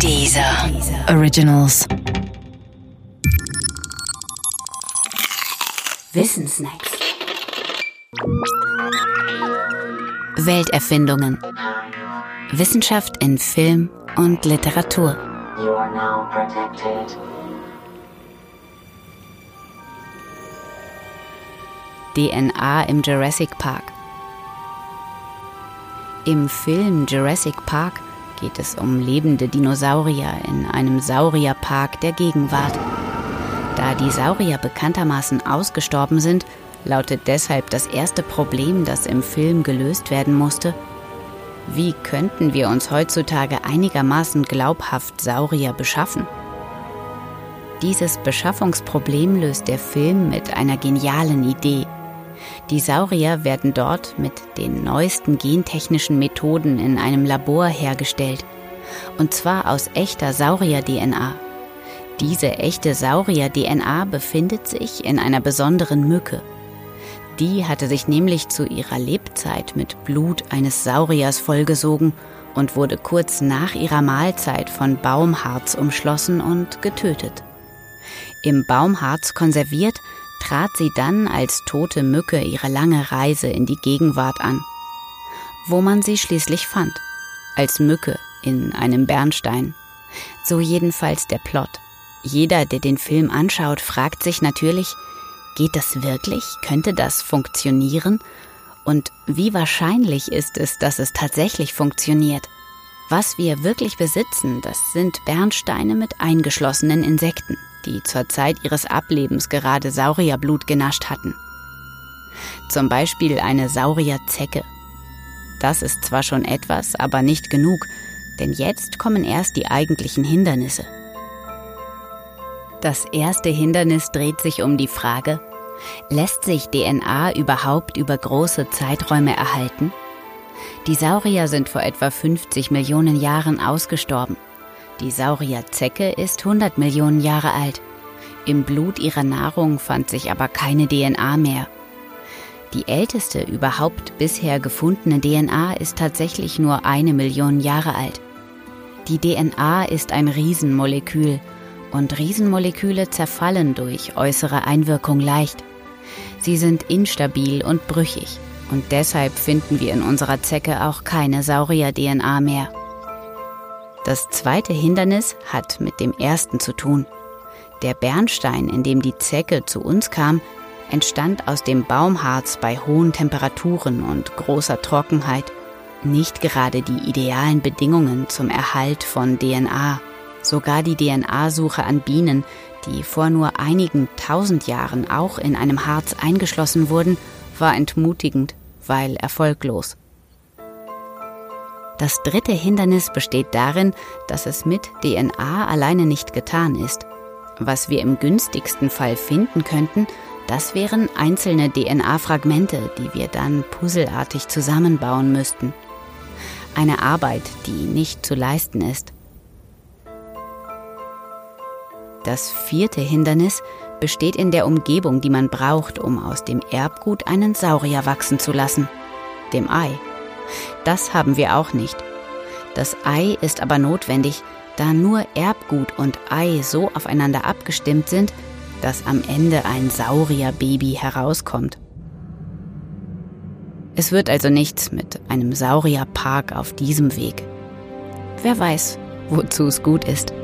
Dieser Originals. Wissensnacks. Welterfindungen. Wissenschaft in Film und Literatur. You are now protected. DNA im Jurassic Park. Im Film Jurassic Park geht es um lebende Dinosaurier in einem Saurierpark der Gegenwart. Da die Saurier bekanntermaßen ausgestorben sind, lautet deshalb das erste Problem, das im Film gelöst werden musste. Wie könnten wir uns heutzutage einigermaßen glaubhaft Saurier beschaffen? Dieses Beschaffungsproblem löst der Film mit einer genialen Idee. Die Saurier werden dort mit den neuesten gentechnischen Methoden in einem Labor hergestellt. Und zwar aus echter Saurier-DNA. Diese echte Saurier-DNA befindet sich in einer besonderen Mücke. Die hatte sich nämlich zu ihrer Lebzeit mit Blut eines Sauriers vollgesogen und wurde kurz nach ihrer Mahlzeit von Baumharz umschlossen und getötet. Im Baumharz konserviert trat sie dann als tote Mücke ihre lange Reise in die Gegenwart an, wo man sie schließlich fand, als Mücke in einem Bernstein. So jedenfalls der Plot. Jeder, der den Film anschaut, fragt sich natürlich, geht das wirklich? Könnte das funktionieren? Und wie wahrscheinlich ist es, dass es tatsächlich funktioniert? Was wir wirklich besitzen, das sind Bernsteine mit eingeschlossenen Insekten die zur Zeit ihres Ablebens gerade Saurierblut genascht hatten. Zum Beispiel eine Saurierzecke. Das ist zwar schon etwas, aber nicht genug, denn jetzt kommen erst die eigentlichen Hindernisse. Das erste Hindernis dreht sich um die Frage, lässt sich DNA überhaupt über große Zeiträume erhalten? Die Saurier sind vor etwa 50 Millionen Jahren ausgestorben. Die Saurierzecke ist 100 Millionen Jahre alt. Im Blut ihrer Nahrung fand sich aber keine DNA mehr. Die älteste überhaupt bisher gefundene DNA ist tatsächlich nur eine Million Jahre alt. Die DNA ist ein Riesenmolekül und Riesenmoleküle zerfallen durch äußere Einwirkung leicht. Sie sind instabil und brüchig und deshalb finden wir in unserer Zecke auch keine Saurier-DNA mehr. Das zweite Hindernis hat mit dem ersten zu tun. Der Bernstein, in dem die Zecke zu uns kam, entstand aus dem Baumharz bei hohen Temperaturen und großer Trockenheit. Nicht gerade die idealen Bedingungen zum Erhalt von DNA. Sogar die DNA-Suche an Bienen, die vor nur einigen tausend Jahren auch in einem Harz eingeschlossen wurden, war entmutigend, weil erfolglos. Das dritte Hindernis besteht darin, dass es mit DNA alleine nicht getan ist. Was wir im günstigsten Fall finden könnten, das wären einzelne DNA-Fragmente, die wir dann puzzelartig zusammenbauen müssten. Eine Arbeit, die nicht zu leisten ist. Das vierte Hindernis besteht in der Umgebung, die man braucht, um aus dem Erbgut einen Saurier wachsen zu lassen, dem Ei. Das haben wir auch nicht. Das Ei ist aber notwendig, da nur Erbgut und Ei so aufeinander abgestimmt sind, dass am Ende ein Saurierbaby herauskommt. Es wird also nichts mit einem Saurierpark auf diesem Weg. Wer weiß, wozu es gut ist.